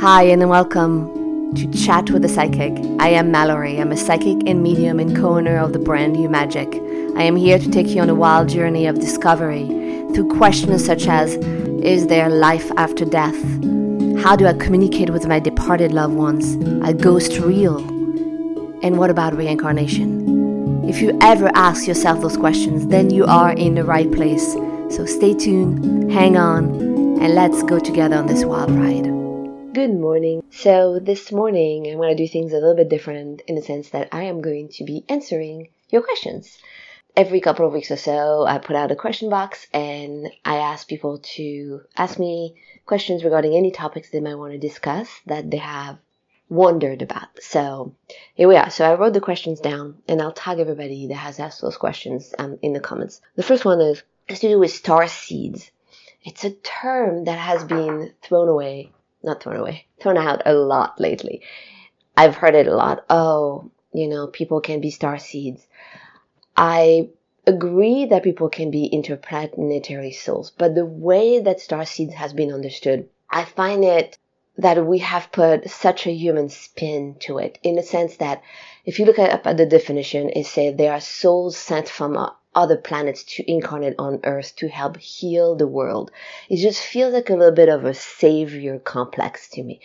Hi, and welcome to Chat with a Psychic. I am Mallory. I'm a psychic and medium and co owner of the brand New Magic. I am here to take you on a wild journey of discovery through questions such as Is there life after death? How do I communicate with my departed loved ones? Are ghosts real? And what about reincarnation? If you ever ask yourself those questions, then you are in the right place. So stay tuned, hang on, and let's go together on this wild ride. Good morning. So, this morning I'm going to do things a little bit different in the sense that I am going to be answering your questions. Every couple of weeks or so, I put out a question box and I ask people to ask me questions regarding any topics they might want to discuss that they have wondered about. So here we are. So I wrote the questions down and I'll tag everybody that has asked those questions um, in the comments. The first one is has to do with star seeds. It's a term that has been thrown away not thrown away, thrown out a lot lately. I've heard it a lot. Oh, you know, people can be star seeds. I agree that people can be interplanetary souls, but the way that star seeds has been understood, I find it that we have put such a human spin to it in the sense that if you look at, at the definition, it says they are souls sent from other planets to incarnate on Earth to help heal the world. It just feels like a little bit of a savior complex to me.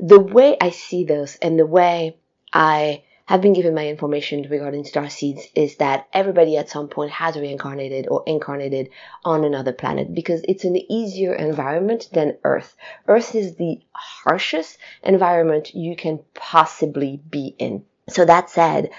The way I see this and the way I have been given my information regarding star seeds is that everybody at some point has reincarnated or incarnated on another planet because it's an easier environment than Earth. Earth is the harshest environment you can possibly be in. So that said,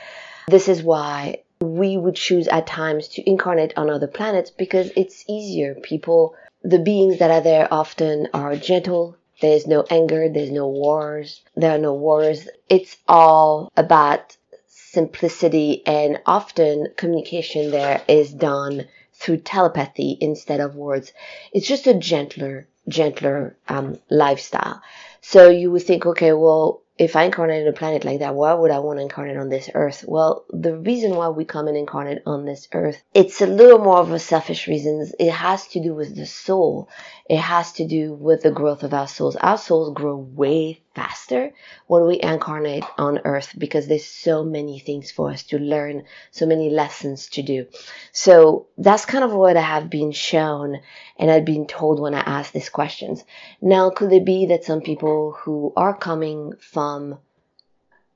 this is why we would choose at times to incarnate on other planets because it's easier. People, the beings that are there often are gentle. There's no anger. There's no wars. There are no wars. It's all about simplicity and often communication there is done through telepathy instead of words. It's just a gentler, gentler um, lifestyle. So you would think, okay, well, if I incarnated a planet like that, why would I want to incarnate on this earth? Well, the reason why we come and incarnate on this earth, it's a little more of a selfish reason. It has to do with the soul. It has to do with the growth of our souls. Our souls grow way faster when we incarnate on earth because there's so many things for us to learn, so many lessons to do. So that's kind of what I have been shown and I've been told when I ask these questions. Now, could it be that some people who are coming from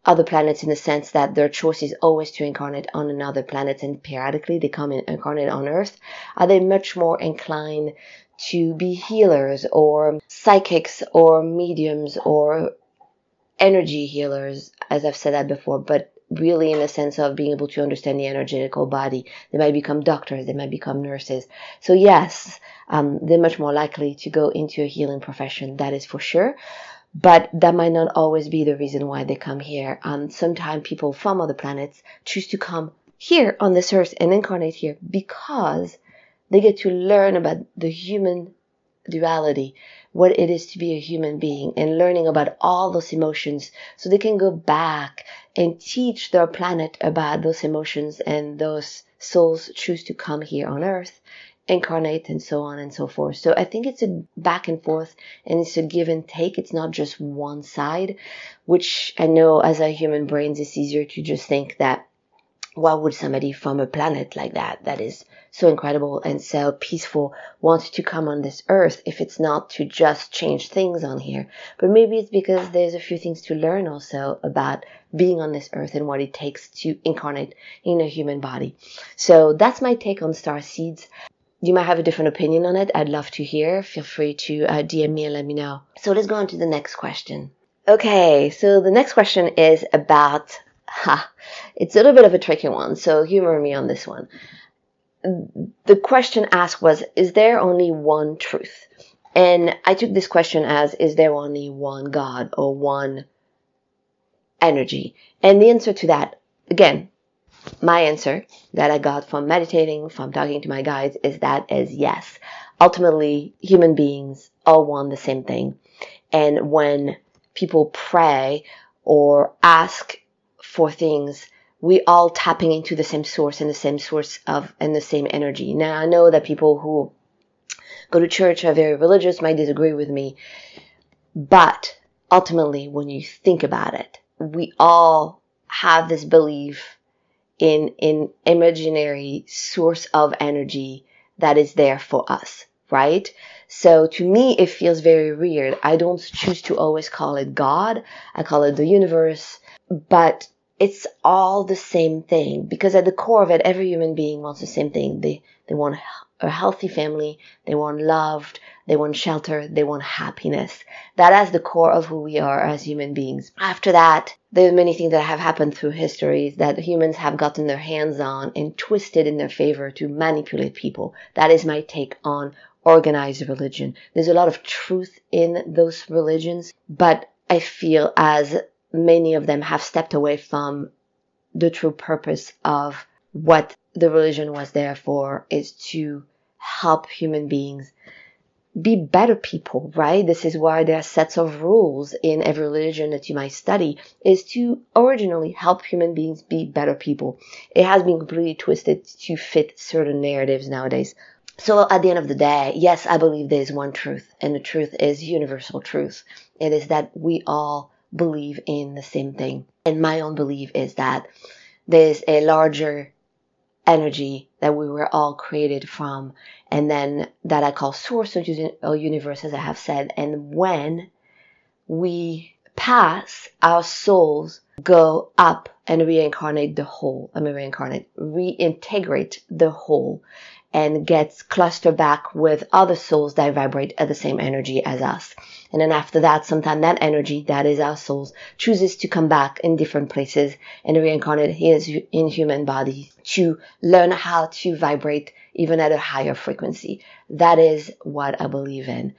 other planets in the sense that their choice is always to incarnate on another planet and periodically they come and incarnate on Earth? Are they much more inclined to be healers or psychics or mediums or energy healers, as I've said that before, but really in the sense of being able to understand the energetical body. They might become doctors, they might become nurses. So yes, um, they're much more likely to go into a healing profession, that is for sure. But that might not always be the reason why they come here. Um, sometimes people from other planets choose to come here on this earth and incarnate here because they get to learn about the human duality, what it is to be a human being, and learning about all those emotions so they can go back and teach their planet about those emotions and those souls choose to come here on earth incarnate and so on and so forth. So I think it's a back and forth and it's a give and take. It's not just one side, which I know as a human brains, it's easier to just think that why would somebody from a planet like that, that is so incredible and so peaceful, want to come on this earth if it's not to just change things on here? But maybe it's because there's a few things to learn also about being on this earth and what it takes to incarnate in a human body. So that's my take on star seeds. You might have a different opinion on it. I'd love to hear. Feel free to uh, DM me and let me know. So let's go on to the next question. Okay, so the next question is about ha, it's a little bit of a tricky one, so humor me on this one. The question asked was, is there only one truth? And I took this question as, is there only one God or one energy? And the answer to that, again, my answer that I got from meditating, from talking to my guides, is that is yes. Ultimately, human beings all want the same thing. And when people pray or ask for things, we all tapping into the same source and the same source of and the same energy. Now I know that people who go to church are very religious might disagree with me, but ultimately, when you think about it, we all have this belief in an imaginary source of energy that is there for us, right? So to me, it feels very weird. I don't choose to always call it God. I call it the universe, but it's all the same thing because at the core of it, every human being wants the same thing. They, they want a healthy family. They want loved. They want shelter. They want happiness. That is the core of who we are as human beings. After that, there are many things that have happened through history that humans have gotten their hands on and twisted in their favor to manipulate people. That is my take on organized religion. There's a lot of truth in those religions, but I feel as many of them have stepped away from the true purpose of what the religion was there for is to help human beings be better people, right? This is why there are sets of rules in every religion that you might study is to originally help human beings be better people. It has been completely twisted to fit certain narratives nowadays. So at the end of the day, yes, I believe there is one truth and the truth is universal truth. It is that we all believe in the same thing. And my own belief is that there's a larger energy that we were all created from, and then that I call source or universe, as I have said. And when we pass, our souls go up and reincarnate the whole. I mean, reincarnate, reintegrate the whole and gets clustered back with other souls that vibrate at the same energy as us. And then after that, sometimes that energy, that is our souls, chooses to come back in different places and reincarnate in human bodies to learn how to vibrate even at a higher frequency. That is what I believe in.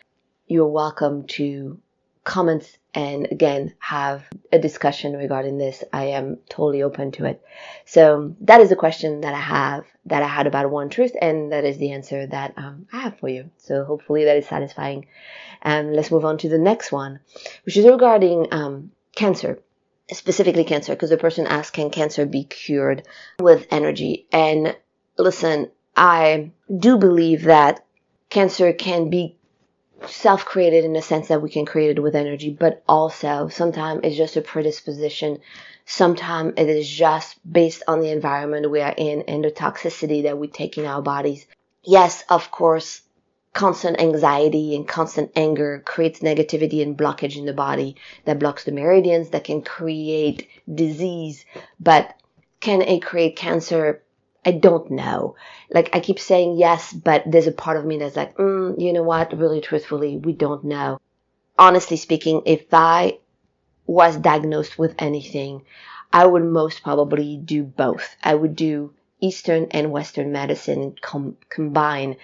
You're welcome to comment and again have a discussion regarding this. I am totally open to it. So that is the question that I have that I had about one truth, and that is the answer that um, I have for you. So hopefully that is satisfying. And let's move on to the next one, which is regarding um, cancer, specifically cancer, because the person asked, "Can cancer be cured with energy?" And listen, I do believe that cancer can be self created in the sense that we can create it with energy, but also sometimes it's just a predisposition. Sometimes it is just based on the environment we are in and the toxicity that we take in our bodies. Yes, of course, constant anxiety and constant anger creates negativity and blockage in the body that blocks the meridians that can create disease. But can it create cancer? I don't know. Like I keep saying yes, but there's a part of me that's like, mm, you know what? Really, truthfully, we don't know. Honestly speaking, if I was diagnosed with anything, I would most probably do both. I would do Eastern and Western medicine com- combine.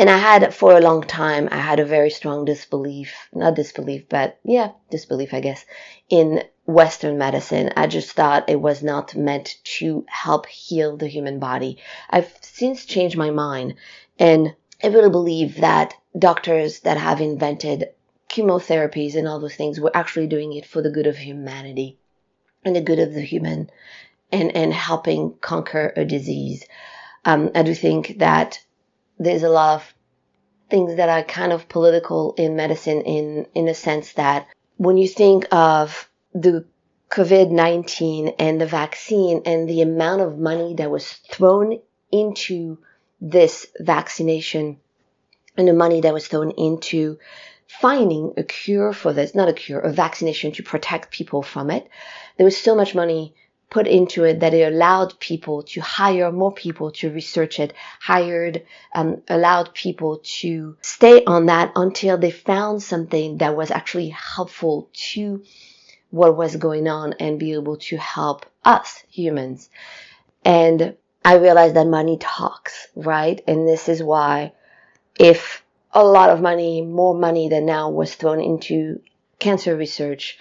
And I had for a long time, I had a very strong disbelief, not disbelief, but yeah, disbelief, I guess, in Western medicine. I just thought it was not meant to help heal the human body. I've since changed my mind and I really believe that doctors that have invented chemotherapies and all those things were actually doing it for the good of humanity and the good of the human and, and helping conquer a disease. Um, I do think that there's a lot of things that are kind of political in medicine in, in a sense that when you think of the COVID-19 and the vaccine and the amount of money that was thrown into this vaccination and the money that was thrown into finding a cure for this, not a cure, a vaccination to protect people from it. There was so much money put into it that it allowed people to hire more people to research it, hired, um, allowed people to stay on that until they found something that was actually helpful to what was going on and be able to help us humans. And I realized that money talks, right? And this is why if a lot of money, more money than now was thrown into cancer research,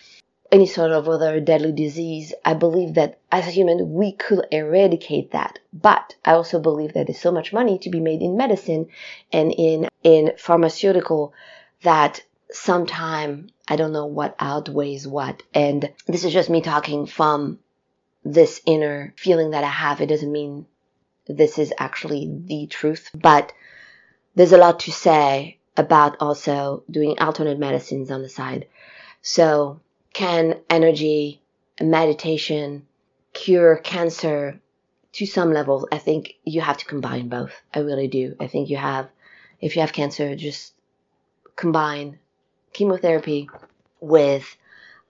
any sort of other deadly disease, I believe that as a human, we could eradicate that. But I also believe that there's so much money to be made in medicine and in, in pharmaceutical that sometime I don't know what outweighs what. And this is just me talking from this inner feeling that I have. It doesn't mean this is actually the truth, but there's a lot to say about also doing alternate medicines on the side. So, can energy, meditation cure cancer? To some level, I think you have to combine both. I really do. I think you have, if you have cancer, just combine chemotherapy with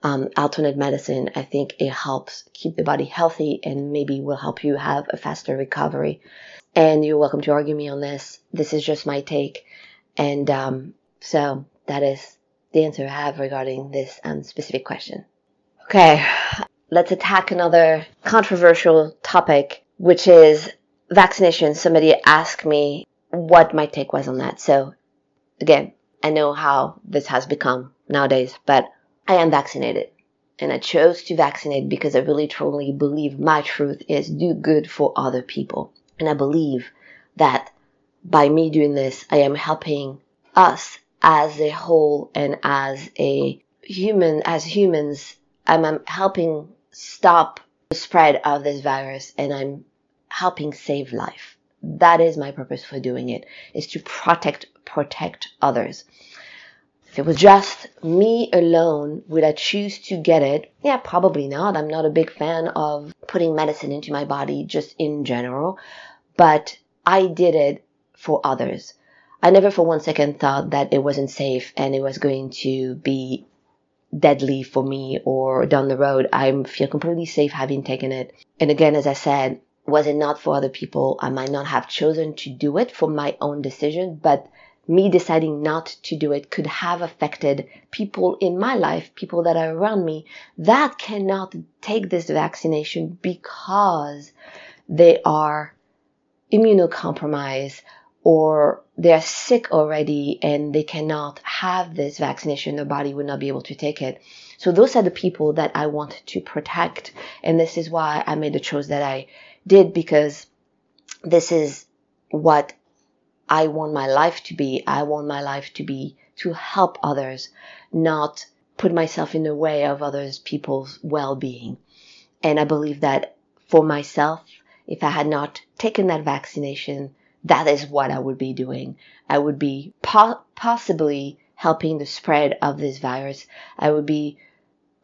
um, alternate medicine. I think it helps keep the body healthy and maybe will help you have a faster recovery. And you're welcome to argue me on this. This is just my take. And um, so that is the answer I have regarding this um, specific question. Okay, let's attack another controversial topic, which is vaccination. Somebody asked me what my take was on that. So again, I know how this has become nowadays, but I am vaccinated. And I chose to vaccinate because I really truly believe my truth is do good for other people. And I believe that by me doing this, I am helping us as a whole and as a human, as humans, I'm, helping stop the spread of this virus and I'm helping save life. That is my purpose for doing it, is to protect, protect others. If it was just me alone, would I choose to get it? Yeah, probably not. I'm not a big fan of putting medicine into my body just in general, but I did it for others. I never for one second thought that it wasn't safe and it was going to be deadly for me or down the road. I feel completely safe having taken it. And again, as I said, was it not for other people, I might not have chosen to do it for my own decision, but me deciding not to do it could have affected people in my life, people that are around me that cannot take this vaccination because they are immunocompromised or they're sick already and they cannot have this vaccination, their body would not be able to take it. So those are the people that I want to protect. And this is why I made the choice that I did because this is what I want my life to be. I want my life to be to help others, not put myself in the way of others people's well-being. And I believe that for myself, if I had not taken that vaccination, that is what I would be doing. I would be po- possibly helping the spread of this virus. I would be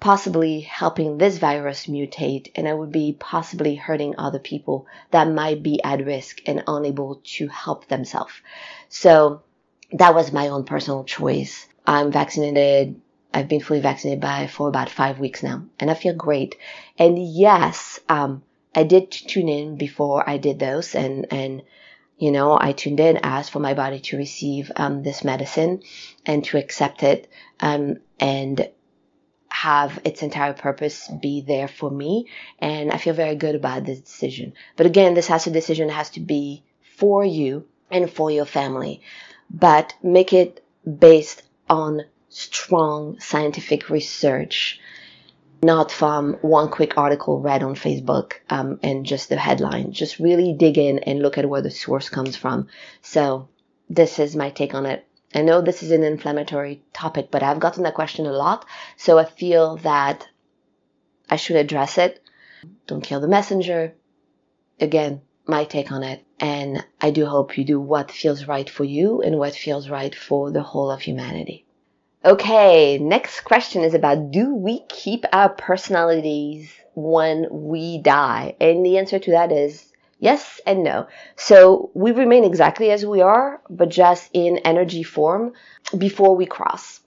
possibly helping this virus mutate and I would be possibly hurting other people that might be at risk and unable to help themselves. So that was my own personal choice. I'm vaccinated. I've been fully vaccinated by for about five weeks now and I feel great. And yes, um, I did tune in before I did those and, and you know, I tuned in, asked for my body to receive um, this medicine and to accept it, um, and have its entire purpose be there for me. And I feel very good about this decision. But again, this has a decision has to be for you and for your family, but make it based on strong scientific research not from one quick article read on Facebook um, and just the headline. Just really dig in and look at where the source comes from. So this is my take on it. I know this is an inflammatory topic, but I've gotten that question a lot. So I feel that I should address it. Don't kill the messenger. Again, my take on it. And I do hope you do what feels right for you and what feels right for the whole of humanity. Okay, next question is about do we keep our personalities when we die? And the answer to that is yes and no. So we remain exactly as we are, but just in energy form before we cross,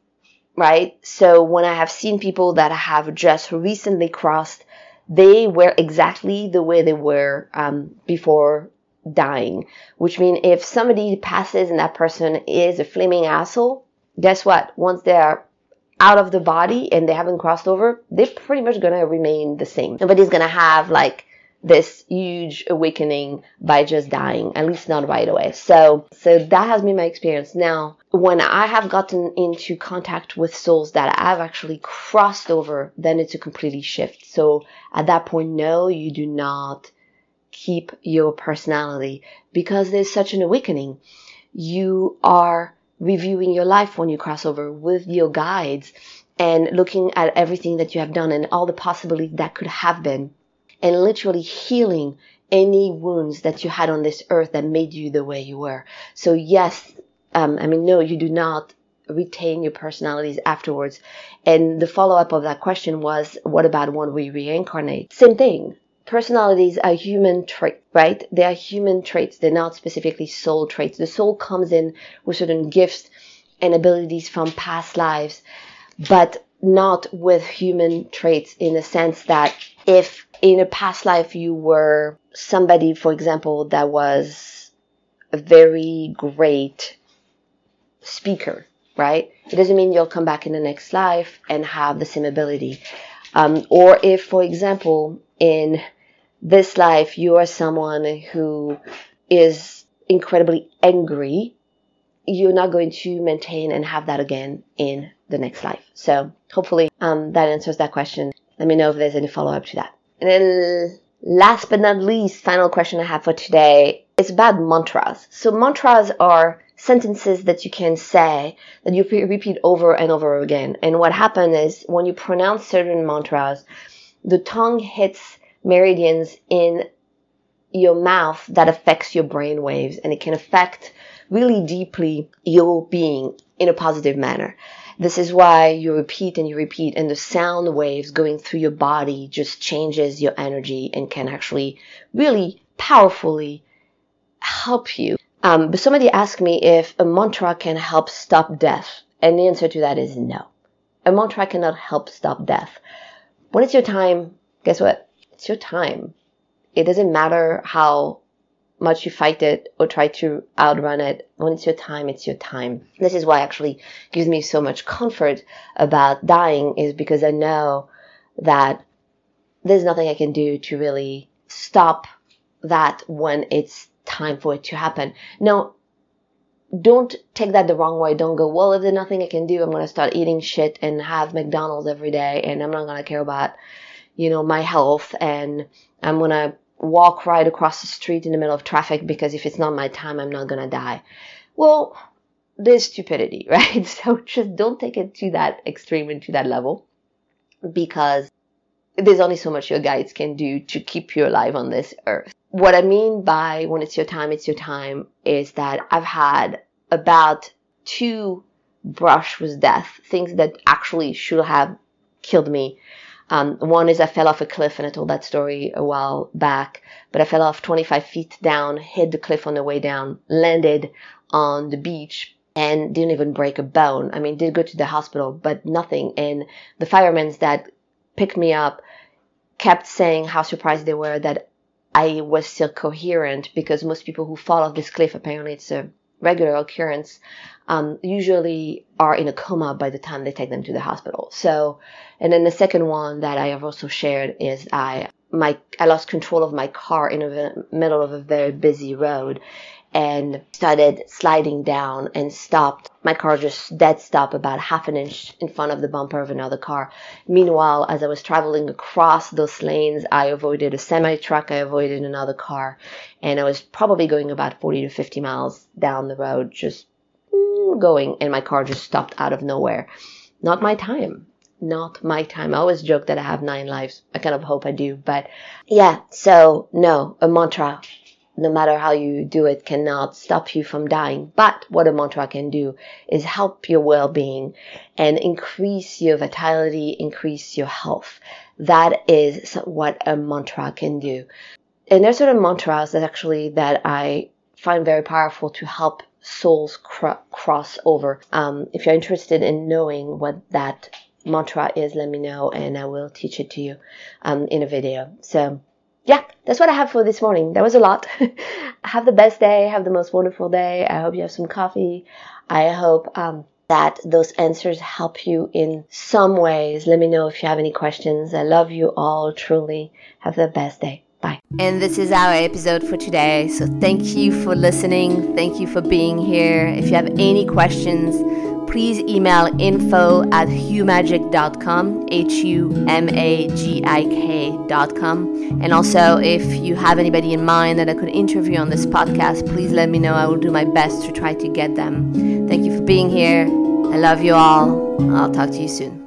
right? So when I have seen people that have just recently crossed, they were exactly the way they were um, before dying, which means if somebody passes and that person is a flaming asshole, guess what? Once they're out of the body and they haven't crossed over, they're pretty much gonna remain the same. Nobody's gonna have like this huge awakening by just dying, at least not right away. So, so that has been my experience. Now, when I have gotten into contact with souls that I've actually crossed over, then it's a completely shift. So at that point, no, you do not keep your personality because there's such an awakening. You are reviewing your life when you cross over with your guides and looking at everything that you have done and all the possibilities that could have been and literally healing any wounds that you had on this earth that made you the way you were. So yes, um, I mean, no, you do not retain your personalities afterwards. And the follow up of that question was, what about when we reincarnate? Same thing. Personalities are human traits, right? They are human traits. They're not specifically soul traits. The soul comes in with certain gifts and abilities from past lives, but not with human traits in the sense that if in a past life you were somebody, for example, that was a very great speaker, right? It doesn't mean you'll come back in the next life and have the same ability. Um, or if, for example, in this life you are someone who is incredibly angry, you're not going to maintain and have that again in the next life. So hopefully um, that answers that question. Let me know if there's any follow up to that. And then last but not least, final question I have for today is about mantras. So mantras are sentences that you can say that you repeat over and over again. And what happens is when you pronounce certain mantras, the tongue hits meridians in your mouth that affects your brain waves and it can affect really deeply your being in a positive manner. This is why you repeat and you repeat and the sound waves going through your body just changes your energy and can actually really powerfully help you um, but somebody asked me if a mantra can help stop death, and the answer to that is no. A mantra cannot help stop death. When it's your time, guess what? It's your time. It doesn't matter how much you fight it or try to outrun it. When it's your time, it's your time. This is why actually gives me so much comfort about dying is because I know that there's nothing I can do to really stop that when it's time for it to happen. Now, don't take that the wrong way. Don't go, well, if there's nothing I can do, I'm going to start eating shit and have McDonald's every day and I'm not going to care about, you know, my health and I'm going to walk right across the street in the middle of traffic because if it's not my time, I'm not going to die. Well, there's stupidity, right? So just don't take it to that extreme and to that level because there's only so much your guides can do to keep you alive on this earth what I mean by when it's your time, it's your time is that I've had about two brush with death, things that actually should have killed me. Um, one is I fell off a cliff and I told that story a while back, but I fell off 25 feet down, hit the cliff on the way down, landed on the beach and didn't even break a bone. I mean, did go to the hospital, but nothing. And the firemen that picked me up kept saying how surprised they were that I was still coherent because most people who fall off this cliff, apparently it's a regular occurrence, um, usually are in a coma by the time they take them to the hospital. So, and then the second one that I have also shared is I, my, I lost control of my car in the middle of a very busy road and started sliding down and stopped. My car just dead stopped about half an inch in front of the bumper of another car. Meanwhile, as I was traveling across those lanes, I avoided a semi truck, I avoided another car, and I was probably going about 40 to 50 miles down the road, just mm, going, and my car just stopped out of nowhere. Not my time. Not my time. I always joke that I have nine lives. I kind of hope I do, but yeah, so no, a mantra no matter how you do it, cannot stop you from dying. But what a mantra can do is help your well-being and increase your vitality, increase your health. That is what a mantra can do. And there's certain mantras that actually that I find very powerful to help souls cr- cross over. Um, if you're interested in knowing what that mantra is, let me know and I will teach it to you um, in a video. So yeah, that's what I have for this morning. That was a lot. have the best day. Have the most wonderful day. I hope you have some coffee. I hope um, that those answers help you in some ways. Let me know if you have any questions. I love you all truly. Have the best day. Bye. And this is our episode for today. So thank you for listening. Thank you for being here. If you have any questions, please email info at humagik.com, H U M A G I K.com. And also, if you have anybody in mind that I could interview on this podcast, please let me know. I will do my best to try to get them. Thank you for being here. I love you all. I'll talk to you soon.